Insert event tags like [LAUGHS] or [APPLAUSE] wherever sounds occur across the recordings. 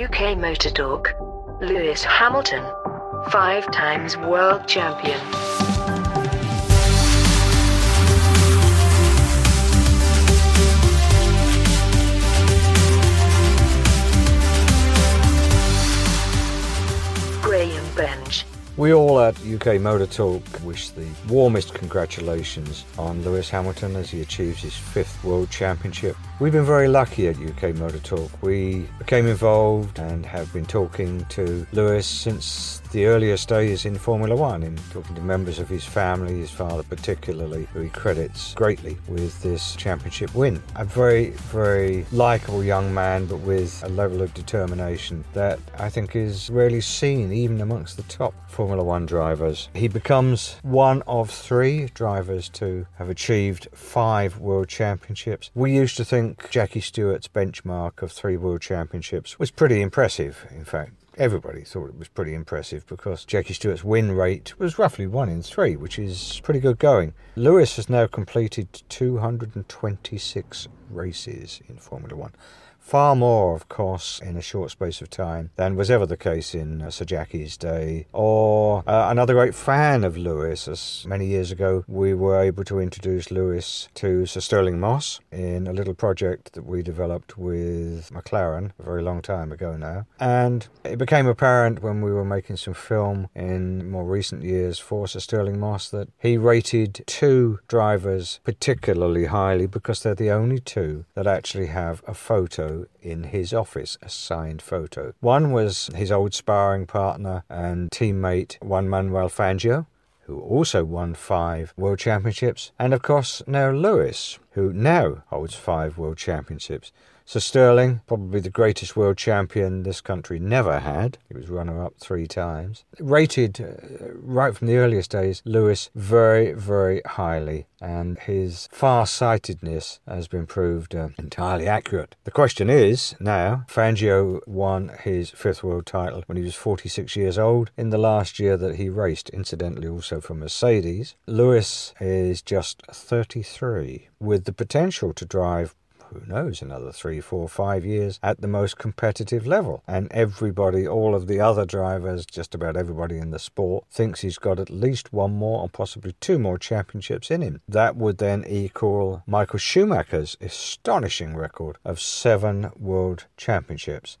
UK Motor Talk. Lewis Hamilton, five times world champion. Graham Bench. We all at UK Motor Talk wish the warmest congratulations on Lewis Hamilton as he achieves his fifth World Championship. We've been very lucky at UK Motor Talk. We became involved and have been talking to Lewis since the earliest days in Formula One, in talking to members of his family, his father particularly, who he credits greatly with this championship win. A very, very likeable young man, but with a level of determination that I think is rarely seen even amongst the top Formula One drivers. He becomes one of three drivers to have achieved five world championships. We used to think Jackie Stewart's benchmark of three world championships was pretty impressive, in fact everybody thought it was pretty impressive because Jackie Stewart's win rate was roughly one in three, which is pretty good going. Lewis has now completed 226 races in Formula One. Far more, of course, in a short space of time than was ever the case in uh, Sir Jackie's day. Or uh, another great fan of Lewis, as many years ago we were able to introduce Lewis to Sir Stirling Moss in a little project that we developed with McLaren a very long time ago now. And it became apparent when we were making some film in more recent years for Sir Stirling Moss that he rated two drivers particularly highly because they're the only two that actually have a photo in his office, a signed photo. One was his old sparring partner and teammate Juan Manuel Fangio, who also won five world championships, and of course now Lewis, who now holds five world championships. Sir Stirling, probably the greatest world champion this country never had. He was runner up three times. Rated uh, right from the earliest days, Lewis very, very highly, and his far sightedness has been proved uh, entirely accurate. The question is now Fangio won his fifth world title when he was 46 years old in the last year that he raced, incidentally, also for Mercedes. Lewis is just 33 with the potential to drive who knows, another three, four, five years at the most competitive level. And everybody, all of the other drivers, just about everybody in the sport, thinks he's got at least one more or possibly two more championships in him. That would then equal Michael Schumacher's astonishing record of seven world championships.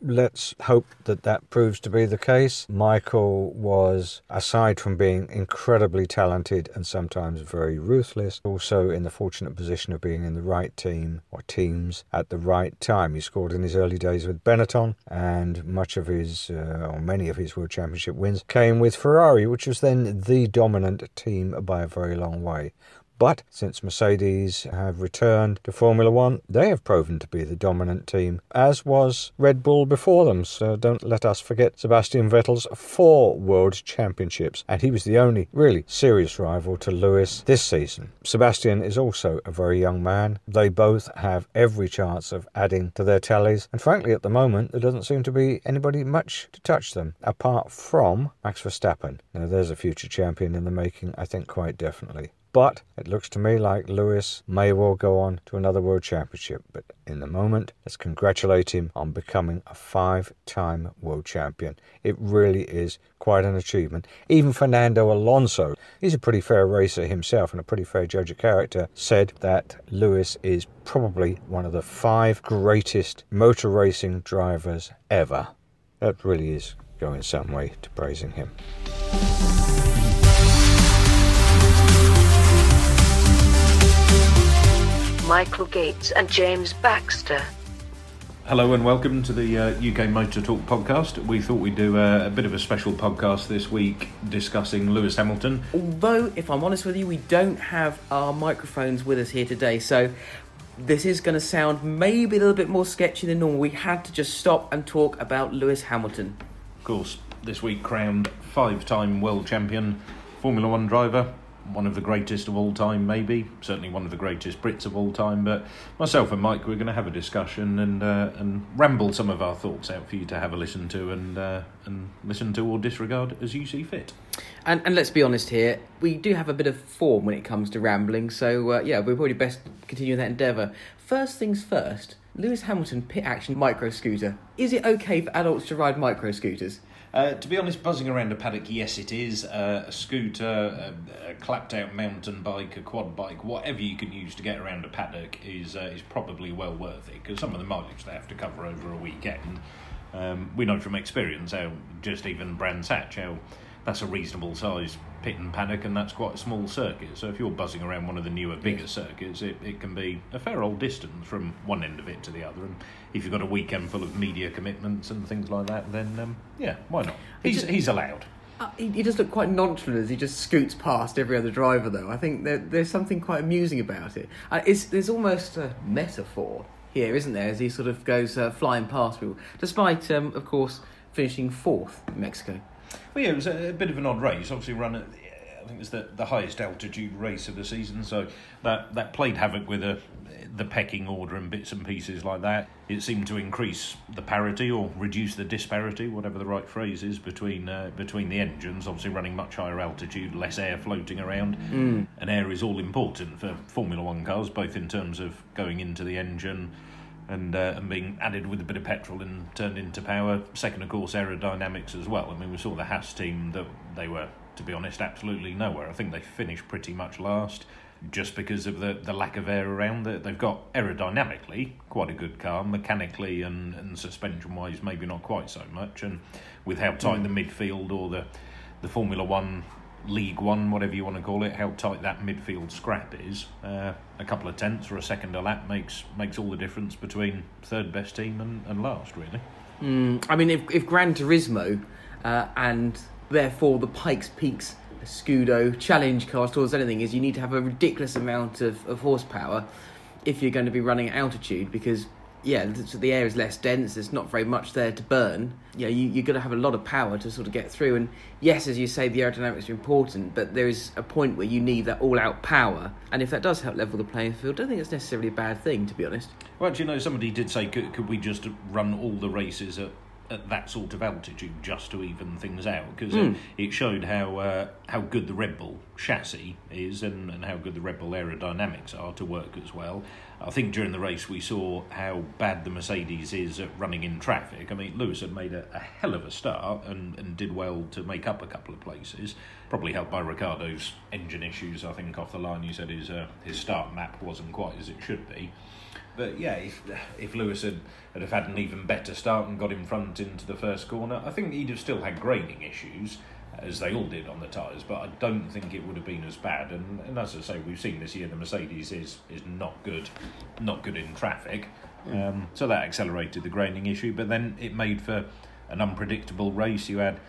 Let's hope that that proves to be the case. Michael was, aside from being incredibly talented and sometimes very ruthless, also in the fortunate position of being in the right team or teams at the right time. He scored in his early days with Benetton, and much of his, uh, or many of his World Championship wins came with Ferrari, which was then the dominant team by a very long way. But since Mercedes have returned to Formula One, they have proven to be the dominant team, as was Red Bull before them. So don't let us forget Sebastian Vettel's four World Championships, and he was the only really serious rival to Lewis this season. Sebastian is also a very young man. They both have every chance of adding to their tallies, and frankly, at the moment, there doesn't seem to be anybody much to touch them, apart from Max Verstappen. Now, there's a future champion in the making, I think, quite definitely. But it looks to me like Lewis may well go on to another World Championship. But in the moment, let's congratulate him on becoming a five time World Champion. It really is quite an achievement. Even Fernando Alonso, he's a pretty fair racer himself and a pretty fair judge of character, said that Lewis is probably one of the five greatest motor racing drivers ever. That really is going some way to praising him. Michael Gates and James Baxter. Hello and welcome to the uh, UK Motor Talk podcast. We thought we'd do a, a, bit of a special podcast this week discussing Lewis Hamilton. Although, if I'm honest with you, we don't have our microphones with us here today, so this is going to sound maybe a little bit more sketchy than normal. We had to just stop and talk about Lewis Hamilton. Of course, this week crowned five time world champion, Formula One driver, one of the greatest of all time, maybe certainly one of the greatest Brits of all time. But myself and Mike, we're going to have a discussion and uh, and ramble some of our thoughts out for you to have a listen to and uh, and listen to or disregard as you see fit. And and let's be honest here, we do have a bit of form when it comes to rambling. So uh, yeah, we're probably best continuing that endeavour. First things first. Lewis Hamilton pit action micro scooter. Is it okay for adults to ride micro scooters? Uh, to be honest, buzzing around a paddock, yes, it is. Uh, a scooter, a, a clapped out mountain bike, a quad bike, whatever you can use to get around a paddock is uh, is probably well worth it because some of the mileage they have to cover over a weekend. Um, we know from experience how just even Brands Hatch how that's a reasonable size pit and paddock, and that's quite a small circuit. So if you're buzzing around one of the newer, bigger yes. circuits, it, it can be a fair old distance from one end of it to the other. And if you've got a weekend full of media commitments and things like that, then um, yeah, why not? He's just, he's allowed. Uh, he, he does look quite nonchalant as he just scoots past every other driver, though. I think there, there's something quite amusing about it. Uh, there's almost a metaphor here, isn't there, as he sort of goes uh, flying past people, despite, um, of course, finishing fourth in Mexico. Well, yeah, it was a, a bit of an odd race. Obviously, run at I think it's the, the highest altitude race of the season, so that, that played havoc with a, the pecking order and bits and pieces like that. It seemed to increase the parity or reduce the disparity, whatever the right phrase is, between uh, between the engines. Obviously, running much higher altitude, less air floating around, mm. and air is all important for Formula One cars, both in terms of going into the engine and uh, and being added with a bit of petrol and turned into power. Second, of course, aerodynamics as well. I mean, we saw the Haas team that they were, to be honest, absolutely nowhere. I think they finished pretty much last just because of the, the lack of air around. They've got aerodynamically quite a good car, mechanically and, and suspension wise, maybe not quite so much. And with how tight the midfield or the, the Formula One League One, whatever you want to call it, how tight that midfield scrap is. Uh, a couple of tenths or a second a lap makes makes all the difference between third best team and, and last, really. Mm, I mean, if, if Gran Turismo uh, and therefore the Pikes Peaks Scudo challenge cars towards anything is you need to have a ridiculous amount of, of horsepower if you're going to be running at altitude because yeah, the air is less dense. There's not very much there to burn. Yeah, you, you're going to have a lot of power to sort of get through. And yes, as you say, the aerodynamics are important, but there is a point where you need that all-out power. And if that does help level the playing field, I don't think it's necessarily a bad thing, to be honest. Well, do you know, somebody did say, could, could we just run all the races at at that sort of altitude just to even things out because mm. it, it, showed how uh, how good the Red Bull chassis is and, and how good the Red Bull aerodynamics are to work as well. I think during the race we saw how bad the Mercedes is at running in traffic. I mean, Lewis had made a, a hell of a start and, and did well to make up a couple of places, probably helped by Ricciardo's engine issues. I think off the line he said his uh, his start map wasn't quite as it should be. But yeah, if if Lewis had, had have had an even better start and got in front into the first corner, I think he'd have still had graining issues, as they all did on the tyres. But I don't think it would have been as bad. And, and as I say, we've seen this year the Mercedes is is not good, not good in traffic. Mm. Um, so that accelerated the graining issue. But then it made for an unpredictable race. You had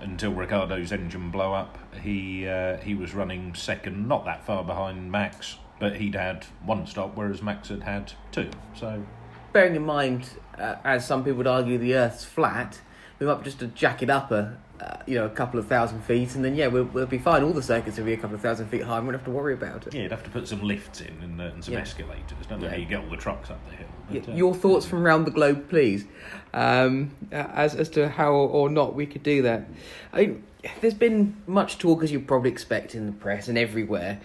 until Ricciardo's engine blow up. He uh, he was running second, not that far behind Max but he'd had one stop, whereas Max had had two. So, bearing in mind, uh, as some people would argue, the Earth's flat, we might just to jack it up a uh, you know a couple of thousand feet, and then yeah, we'll, we'll be fine. All the circuits will be a couple of thousand feet high, and we won't have to worry about it. Yeah, you'd have to put some lifts in and, uh, and some yeah. escalators. Don't know yeah. how you get all the trucks up the hill. But, yeah. Your thoughts from around the globe, please, um, as as to how or not we could do that. I mean, there's been much talk, as you probably expect, in the press and everywhere,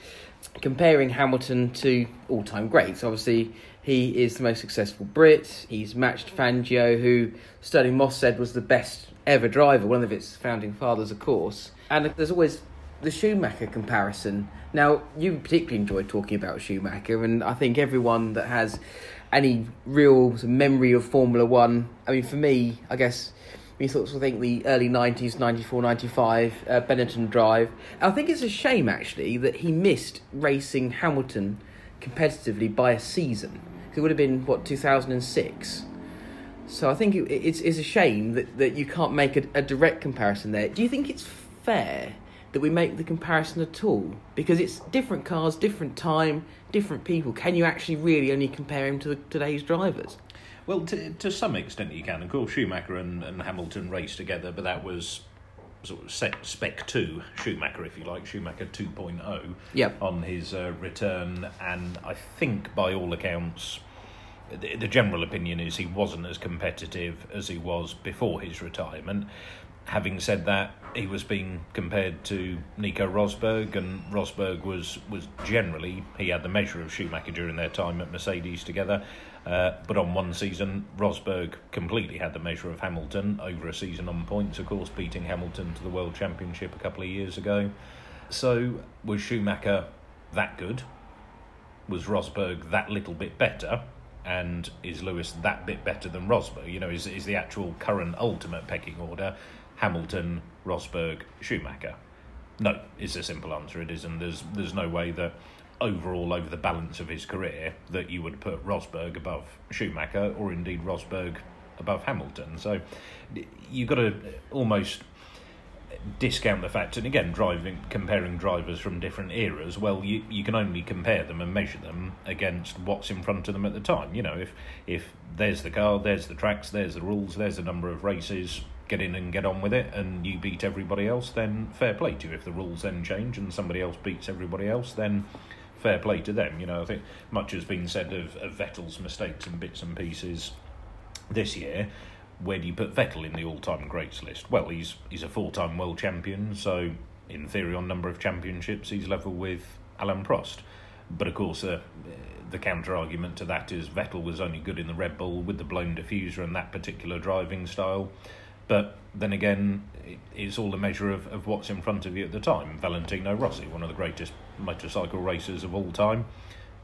comparing Hamilton to all time greats. Obviously, he is the most successful Brit. He's matched Fangio, who Stirling Moss said was the best ever driver, one of its founding fathers, of course. And there's always the Schumacher comparison. Now, you particularly enjoyed talking about Schumacher, and I think everyone that has any real memory of Formula One, I mean, for me, I guess we sort of think the early 90s, 94, 95, uh, Benetton Drive. I think it's a shame actually that he missed racing Hamilton competitively by a season. It would have been, what, 2006? So I think it, it's, it's a shame that, that you can't make a, a direct comparison there. Do you think it's fair that we make the comparison at all? Because it's different cars, different time, different people. Can you actually really only compare him to today's drivers? Well, to, to some extent you can. Of course, Schumacher and, and Hamilton raced together, but that was sort of spec 2 Schumacher, if you like, Schumacher 2.0 yep. on his uh, return. And I think, by all accounts, the, the general opinion is he wasn't as competitive as he was before his retirement. Having said that, he was being compared to Nico Rosberg, and Rosberg was, was generally, he had the measure of Schumacher during their time at Mercedes together. Uh, but on one season, Rosberg completely had the measure of Hamilton over a season on points, of course, beating Hamilton to the World Championship a couple of years ago. So, was Schumacher that good? Was Rosberg that little bit better? And is Lewis that bit better than Rosberg? You know, is, is the actual current ultimate pecking order Hamilton, Rosberg, Schumacher? No, is the simple answer. It isn't. There's there's no way that overall over the balance of his career that you would put Rosberg above Schumacher or indeed Rosberg above Hamilton. So you've got to almost discount the fact and again driving comparing drivers from different eras well you you can only compare them and measure them against what's in front of them at the time you know if if there's the car there's the tracks there's the rules there's the number of races get in and get on with it and you beat everybody else then fair play to you if the rules then change and somebody else beats everybody else then fair play to them you know i think much has been said of, of vettel's mistakes and bits and pieces this year where do you put Vettel in the all-time greats list? Well, he's he's a four-time world champion, so in theory, on number of championships, he's level with Alain Prost. But of course, uh, the counter argument to that is Vettel was only good in the Red Bull with the blown diffuser and that particular driving style. But then again, it's all a measure of, of what's in front of you at the time. Valentino Rossi, one of the greatest motorcycle racers of all time,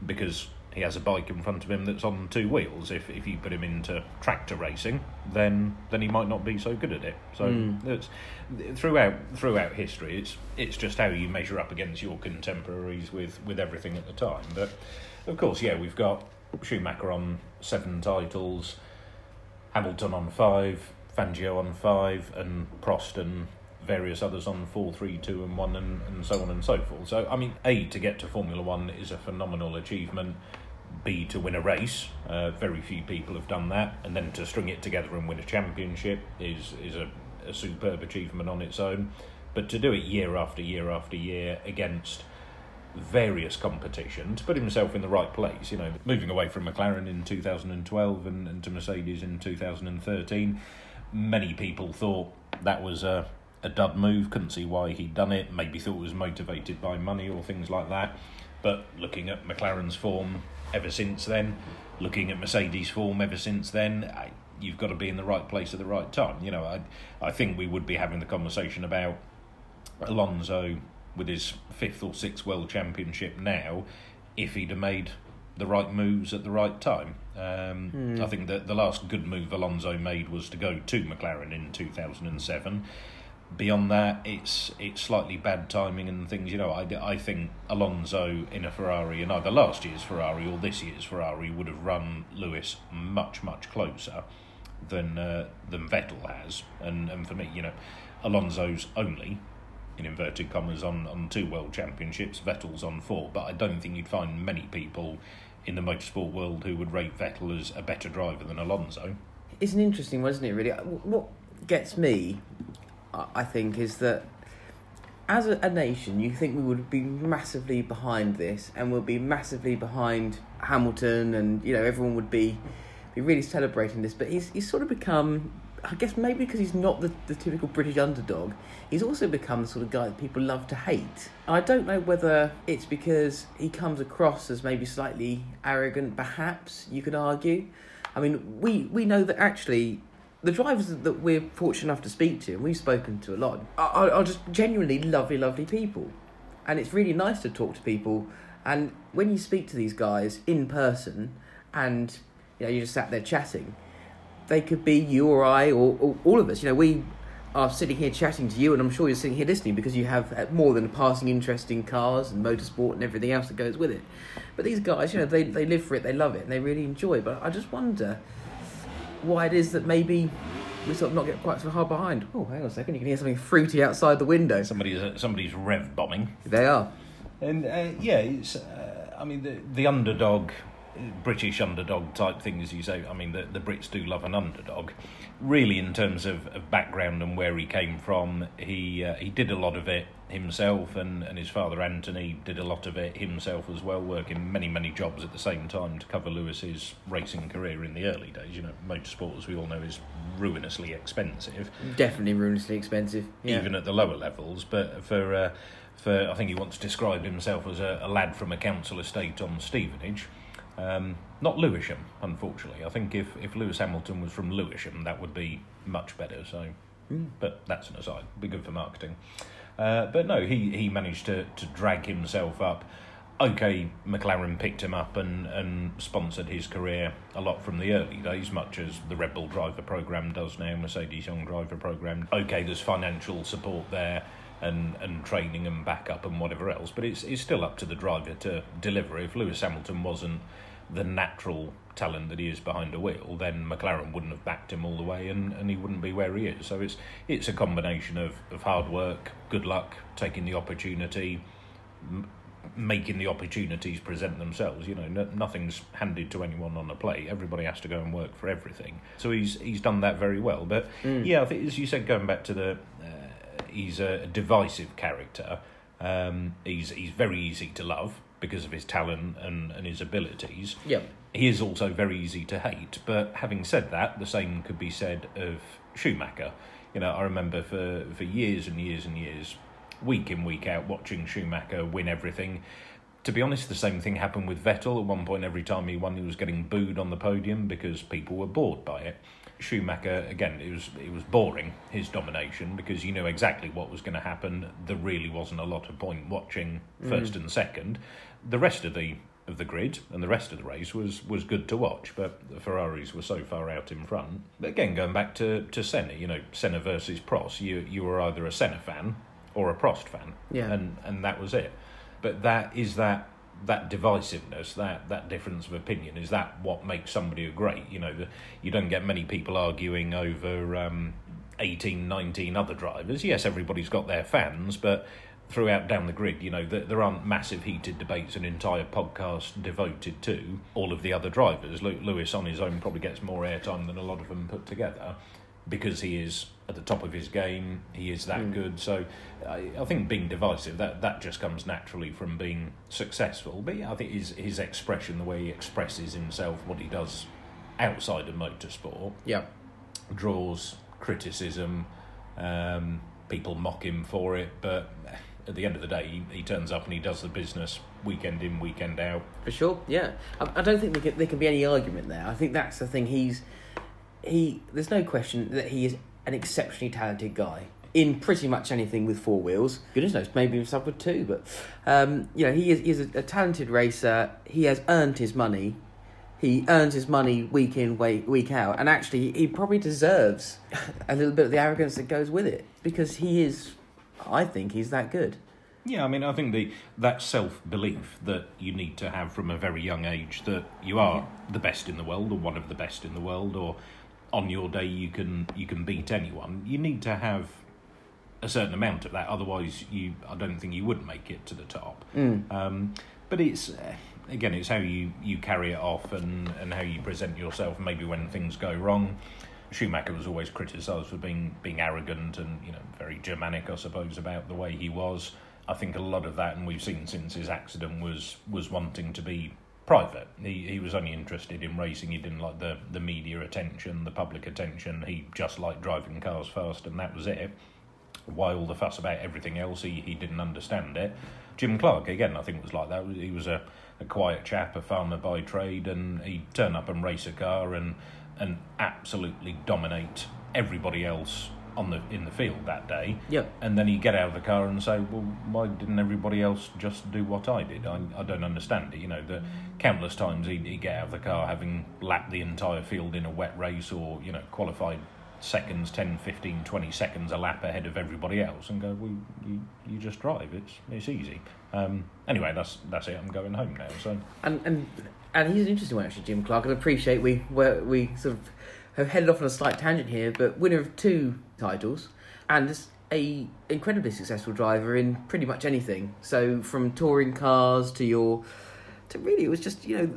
because he has a bike in front of him that's on two wheels. If if you put him into tractor racing, then then he might not be so good at it. So Mm. it's throughout throughout history, it's it's just how you measure up against your contemporaries with with everything at the time. But of course, yeah, we've got Schumacher on seven titles, Hamilton on five, Fangio on five, and Prost and various others on four, three, two, and one, and, and so on and so forth. So, I mean, A, to get to Formula One is a phenomenal achievement. B, to win a race. Uh, very few people have done that. And then to string it together and win a championship is, is a, a superb achievement on its own. But to do it year after year after year against various competition to put himself in the right place. You know, moving away from McLaren in 2012 and, and to Mercedes in 2013, many people thought that was a, a dud move, couldn't see why he'd done it, maybe thought it was motivated by money or things like that. But looking at McLaren's form ever since then, looking at Mercedes' form ever since then, I, you've got to be in the right place at the right time. You know, I, I think we would be having the conversation about Alonso with his fifth or sixth world championship now if he'd have made the right moves at the right time. Um, I think that the last good move Alonso made was to go to McLaren in 2007. Beyond that, it's it's slightly bad timing and things. You know, I, I think Alonso in a Ferrari, in either last year's Ferrari or this year's Ferrari, would have run Lewis much much closer than uh, than Vettel has. And and for me, you know, Alonso's only in inverted commas on, on two world championships, Vettel's on four, but I don't think you'd find many people in the motorsport world who would rate Vettel as a better driver than Alonso. It's an interesting one, isn't it, really? Uh, what gets me, I think, is that as a, a nation, you think we would be massively behind this and we'll be massively behind Hamilton and, you know, everyone would be, be really celebrating this. But he's, he's sort of become, I guess maybe because he's not the, the typical British underdog, he's also become the sort of guy that people love to hate. I don't know whether it's because he comes across as maybe slightly arrogant, perhaps, you could argue. I mean, we, we know that actually the drivers that we're fortunate enough to speak to, and we've spoken to a lot, are, are just genuinely lovely, lovely people. And it's really nice to talk to people. And when you speak to these guys in person, and you know you just sat there chatting, they could be you or I or, or all of us. You know, we are sitting here chatting to you, and I'm sure you're sitting here listening because you have uh, more than a passing interest in cars and motorsport and everything else that goes with it. But these guys, you know, they, they live for it, they love it, and they really enjoy it. But I just wonder why it is that maybe we sort of not get quite so far behind. Oh, hang on a second, you can hear something fruity outside the window. Somebody's somebody's rev bombing, They are. and uh, yeah, it's. Uh, I mean, the the underdog, British underdog type thing, as you say. I mean, the the Brits do love an underdog. Really, in terms of, of background and where he came from, he uh, he did a lot of it himself, and, and his father Anthony did a lot of it himself as well, working many many jobs at the same time to cover Lewis's racing career in the early days. You know, motorsport, as we all know, is ruinously expensive Definitely ruinously expensive. Yeah. even at the lower levels. But for uh, for I think he once described himself as a, a lad from a council estate on Stevenage. Um, not Lewisham, unfortunately. I think if, if Lewis Hamilton was from Lewisham, that would be much better. So, but that's an aside. Be good for marketing. Uh, but no, he, he managed to, to drag himself up. Okay, McLaren picked him up and, and sponsored his career a lot from the early days, much as the Red Bull driver program does now, Mercedes Young driver program. Okay, there's financial support there and, and training and backup and whatever else, but it's, it's still up to the driver to deliver. If Lewis Hamilton wasn't the natural talent that he is behind a wheel, then McLaren wouldn't have backed him all the way and, and he wouldn't be where he is. So it's it's a combination of, of hard work, good luck, taking the opportunity, m- making the opportunities present themselves. You know, no, nothing's handed to anyone on a plate. Everybody has to go and work for everything. So he's he's done that very well. But yeah, I think as you said, going back to the, uh, he's a divisive character. Um, he's he's very easy to love because of his talent and, and his abilities. Yep. He is also very easy to hate. But having said that, the same could be said of Schumacher. You know, I remember for, for years and years and years, week in, week out, watching Schumacher win everything. To be honest, the same thing happened with Vettel. At one point, every time he won, he was getting booed on the podium because people were bored by it. Schumacher, again, it was it was boring his domination because you knew exactly what was going to happen. There really wasn't a lot of point watching first mm. and second. The rest of the of the grid and the rest of the race was was good to watch, but the Ferraris were so far out in front. But again, going back to, to Senna, you know, Senna versus Prost, you you were either a Senna fan or a Prost fan, Yeah. and and that was it. But that is that that divisiveness, that that difference of opinion, is that what makes somebody a great? You know, you don't get many people arguing over um, 18, 19 other drivers. Yes, everybody's got their fans, but throughout down the grid, you know, there, there aren't massive heated debates, an entire podcast devoted to all of the other drivers. Lewis on his own probably gets more airtime than a lot of them put together because he is at the top of his game. He is that good. So I, I think being divisive that that just comes naturally from being successful. But yeah, I think his his expression, the way he expresses himself, what he does outside of motorsport, yeah, draws criticism. Um, people mock him for it, but at the end of the day, he, he turns up and he does the business weekend in, weekend out. For sure, yeah. I, I don't think there can, there can be any argument there. I think that's the thing. He's he. There's no question that he is an exceptionally talented guy in pretty much anything with four wheels. Goodness knows, maybe some with two, but um, you know, he is he is a, a talented racer. He has earned his money. He earns his money week in, week week out, and actually, he probably deserves a little bit of the arrogance that goes with it because he is. I think he's that good. Yeah, I mean, I think the that self belief that you need to have from a very young age that you are the best in the world or one of the best in the world, or on your day you can you can beat anyone. You need to have a certain amount of that, otherwise you I don't think you would make it to the top. Um, but it's uh, again, it's how you, you carry it off and, and how you present yourself. Maybe when things go wrong, Schumacher was always criticised for being being arrogant and you know very Germanic, I suppose, about the way he was. I think a lot of that, and we've seen since his accident, was was wanting to be private. He he was only interested in racing. He didn't like the the media attention, the public attention. He just liked driving cars fast, and that was it. Why all the fuss about everything else? He he didn't understand it. Jim Clark again, I think was like that. He was a, a quiet chap, a farmer by trade, and he'd turn up and race a car and and absolutely dominate everybody else on the in the field that day. Yeah. And then he'd get out of the car and say, "Well, why didn't everybody else just do what I did? I, I don't understand it." You know, the countless times he'd, he'd get out of the car having lapped the entire field in a wet race, or you know, qualified seconds 10 15 20 seconds a lap ahead of everybody else and go well you, you just drive it's it's easy um, anyway that's that's it i'm going home now so And and and he's an interesting one actually, Jim Clark. I appreciate we we we sort of have headed off on a slight tangent here, but winner of two titles and a incredibly successful driver in pretty much anything. So from touring cars to your to really it was just you know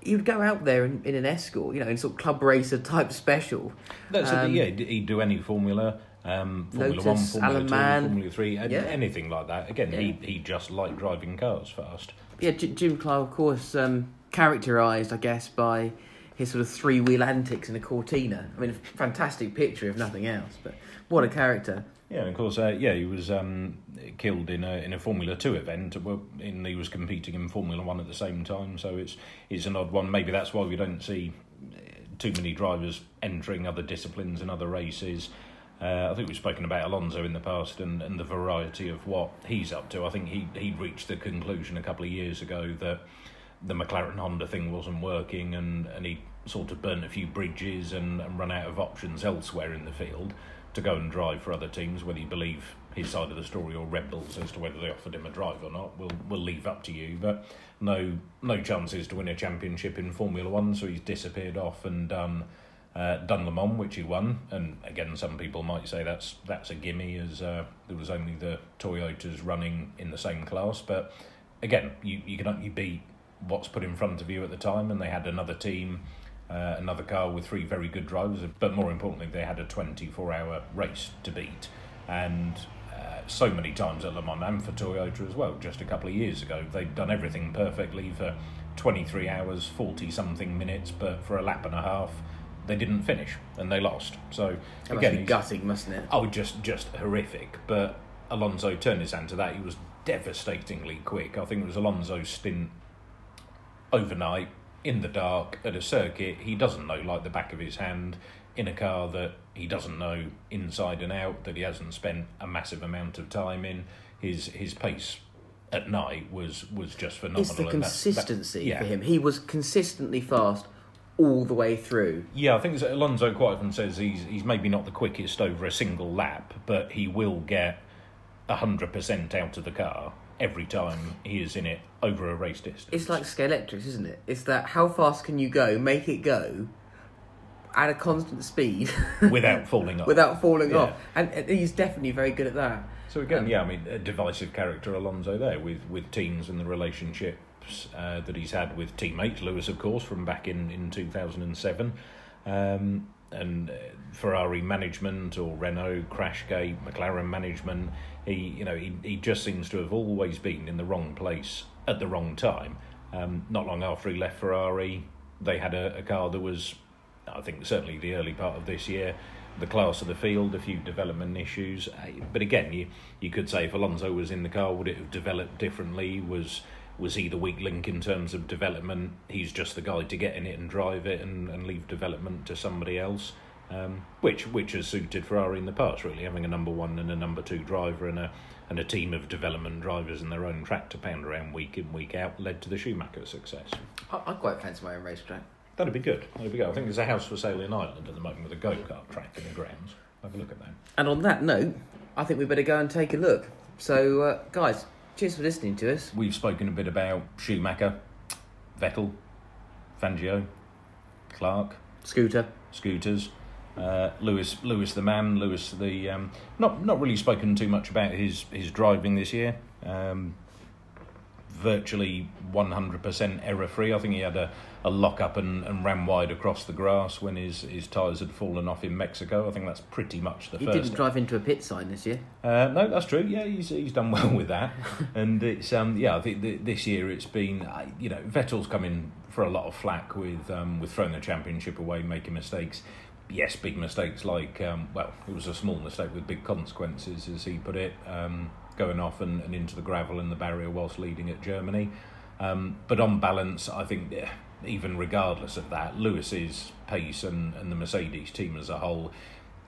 he would go out there in, in an escort, you know, in sort of club racer type special. That's Um, it. Yeah, he'd he'd do any Formula, um, Formula One, Formula Alan Two, Mann. Formula Three, and Yeah. anything like that. Again, Yeah. he he just liked driving cars fast. Yeah, J- Jim Clark, of course, um, characterised, I guess, by his sort of three wheel antics in a Cortina. I mean, fantastic picture, if nothing else. But what a character! Yeah, and of course, uh, yeah, he was um, killed in a in a Formula Two event. In he was competing in Formula One at the same time, so it's it's an odd one. Maybe that's why we don't see uh, too many drivers entering other disciplines and other races. Uh, I think we've spoken about Alonso in the past and, and the variety of what he's up to. I think he he reached the conclusion a couple of years ago that the McLaren Honda thing wasn't working, and, and he sort of burnt a few bridges and, and run out of options elsewhere in the field to go and drive for other teams. Whether you believe his side of the story or Red Bulls as to whether they offered him a drive or not, we'll we'll leave up to you. But no no chances to win a championship in Formula One, so he's disappeared off and done. Uh, done Le Mans, which he won, and again, some people might say that's that's a gimme, as uh, there was only the Toyotas running in the same class. But again, you you can only beat what's put in front of you at the time, and they had another team uh, another car with three very good drivers, but more importantly, they had a 24 hour race to beat. And uh, so many times at Le Mans and for Toyota as well, just a couple of years ago, they'd done everything perfectly for 23 hours, 40 something minutes, but for a lap and a half, they didn't finish and they lost. So That again, must gutting, mustn't it? Oh, just just horrific. But Alonso turned his hand to that. He was devastatingly quick. I think it was Alonso's stint overnight in the dark at a circuit he doesn't know like the back of his hand in a car that he doesn't know inside and out that he hasn't spent a massive amount of time in his his pace at night was was just phenomenal It's the that's- that- consistency yeah. for him. He was consistently fast all the way through. Yeah, I think Alonso quite often says he's he's maybe not the quickest over a single lap, but he will get hundred percent out of the car every time he is in it over a race distance. It's like Scalextrics, isn't it? It's that how fast can you go, make it go at a constant speed [LAUGHS] without falling off. without falling Yeah. off. And, he's definitely very good at that. So again, yeah, I mean, a divisive character Alonso there with with teams and the relationships uh, that he's had with teammates. Lewis, of course, from back in in two thousand and seven. Um, and uh, Ferrari management or Renault Crashgate, McLaren management, he you know he, he just seems to have always been in the wrong place at the wrong time. Um, not long after he left Ferrari, they had a, a car that was, I think certainly the early part of this year, the class of the field, a few development issues. Uh, But again, you you could say if Alonso was in the car, would it have developed differently? Was was he the weak link in terms of development? He's just the guy to get in it and drive it and, and leave development to somebody else. Um, which which has suited Ferrari in the past, really, having a number one and a number two driver and a and a team of development drivers and their own track to pound around week in week out led to the Schumacher success. I, I quite fancy my own racetrack. That'd be good. That'd be good. I think there's a house for sale in Ireland at the moment with a go kart track in the grounds. Have a look at that. And on that note, I think we better go and take a look. So, uh, guys, cheers for listening to us. We've spoken a bit about Schumacher, Vettel, Fangio, Clark, Scooter. scooters. Uh, Lewis, Lewis the man, Lewis the um, not not really spoken too much about his his driving this year. Um, virtually 100% error free. I think he had a, a lock up and, and ran wide across the grass when his, his tyres had fallen off in Mexico. I think that's pretty much the He first. didn't drive into a pit sign this year. Uh, no, that's true. Yeah, he's he's done well with that, [LAUGHS] and it's um yeah. I think th- this year it's been uh, you know Vettel's come in for a lot of flack with um with throwing the championship away, making mistakes. Yes, big mistakes like um well, it was a small mistake with big consequences, as he put it, um going off and, and into the gravel and the barrier whilst leading at Germany. Um, but on balance, I think yeah, even regardless of that, Lewis's pace and, and the Mercedes team as a whole,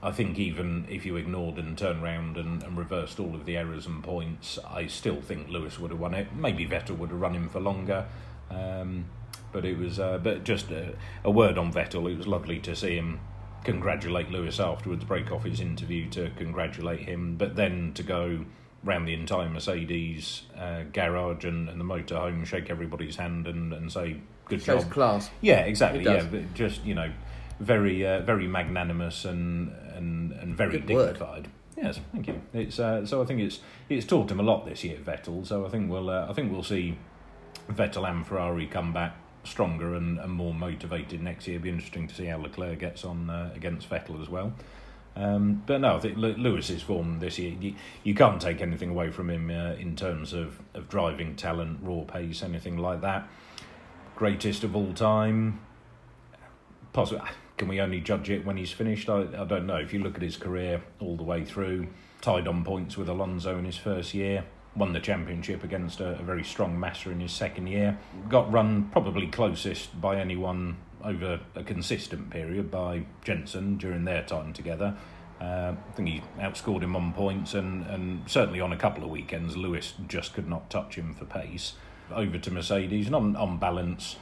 I think even if you ignored and turned round and, and reversed all of the errors and points, I still think Lewis would have won it. Maybe Vettel would have run him for longer. Um, but it was, uh, but just a, a word on Vettel. It was lovely to see him congratulate Lewis afterwards, break off his interview to congratulate him, but then to go round the entire Mercedes uh, garage and, and the motorhome, shake everybody's hand and, and say good Shows job. class. Yeah, exactly. Yeah, but just you know, very uh, very magnanimous and and and very Good word. dignified. Yes, thank you. It's uh, so I think it's it's taught him a lot this year, Vettel. So I think we'll uh, I think we'll see Vettel and Ferrari come back stronger and, and more motivated next year. It'll be interesting to see how Leclerc gets on uh, against Vettel as well. Um, but no, I think Lew- Lewis's form this year, you, you can't take anything away from him uh, in terms of, of driving talent, raw pace, anything like that. Greatest of all time. Possibly, can we only judge it when he's finished? I, I don't know. If you look at his career all the way through, tied on points with Alonso in his first year. Won the championship against a, a very strong Massa in his second year. Got run probably closest by anyone over a consistent period by Jenson during their time together. Uh, I think he outscored him on points, and, and certainly on a couple of weekends, Lewis just could not touch him for pace. Over to Mercedes, and on, on balance,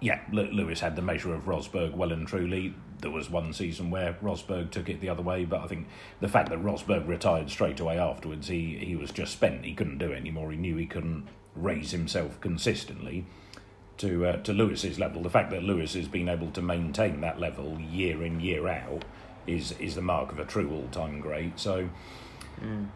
yeah, Lewis had the measure of Rosberg well and truly. There was one season where Rosberg took it the other way, but I think the fact that Rosberg retired straight away afterwards, he, he was just spent. He couldn't do it anymore. He knew he couldn't raise himself consistently to uh, to Lewis's level. The fact that Lewis has been able to maintain that level year in year out is is the mark of a true all time great. So, mm.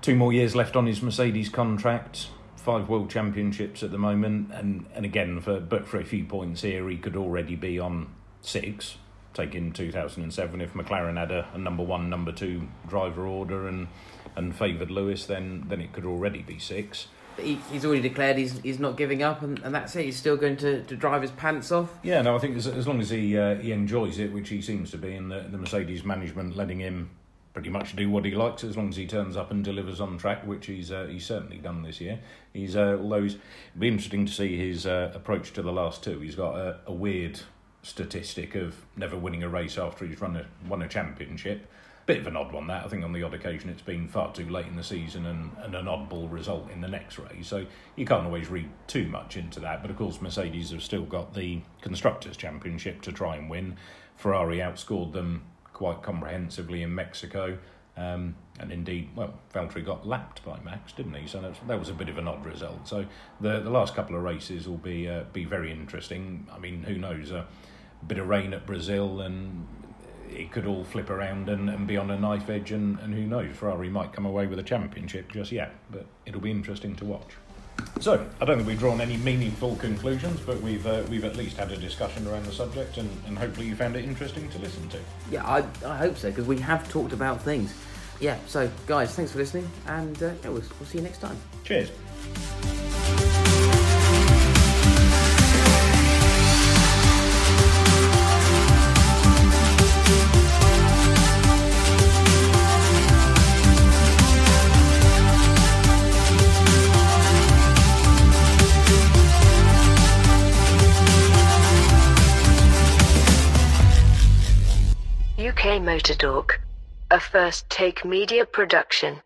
two more years left on his Mercedes contract five world championships at the moment, and, and again for but for a few points here, he could already be on six. Taking 2007, if McLaren had a, a number one, number two driver order and and favoured Lewis, then then it could already be six. He, he's already declared he's he's not giving up, and, and that's it. He's still going to, to drive his pants off. Yeah, no, I think as, as long as he uh, he enjoys it, which he seems to be, and the, the Mercedes management letting him pretty much do what he likes as long as he turns up and delivers on track, which he's uh, he's certainly done this year. He's uh, although he's be interesting to see his uh, approach to the last two. He's got a, a, weird statistic of never winning a race after he's run a won a championship. Bit of an odd one that I think on the odd occasion it's been far too late in the season and, and an oddball result in the next race. So you can't always read too much into that. But of course Mercedes have still got the constructors championship to try and win. Ferrari outscored them quite comprehensively in Mexico. Um, and indeed, well, Valtteri got lapped by Max, didn't he? So that was, that was, a bit of an odd result. So the the last couple of races will be uh, be very interesting. I mean, who knows? A bit of rain at Brazil, and it could all flip around and, and be on a knife edge, and, and who knows? Ferrari might come away with a championship just yet, but it'll be interesting to watch. So, I don't think we've drawn any meaningful conclusions, but we've uh, we've at least had a discussion around the subject, and, and hopefully you found it interesting to listen to. Yeah, I, I hope so, because we have talked about things. Yeah, so guys, thanks for listening, and uh, yeah, we'll, we'll see you next time. Cheers. Motor Talk, a first take media production.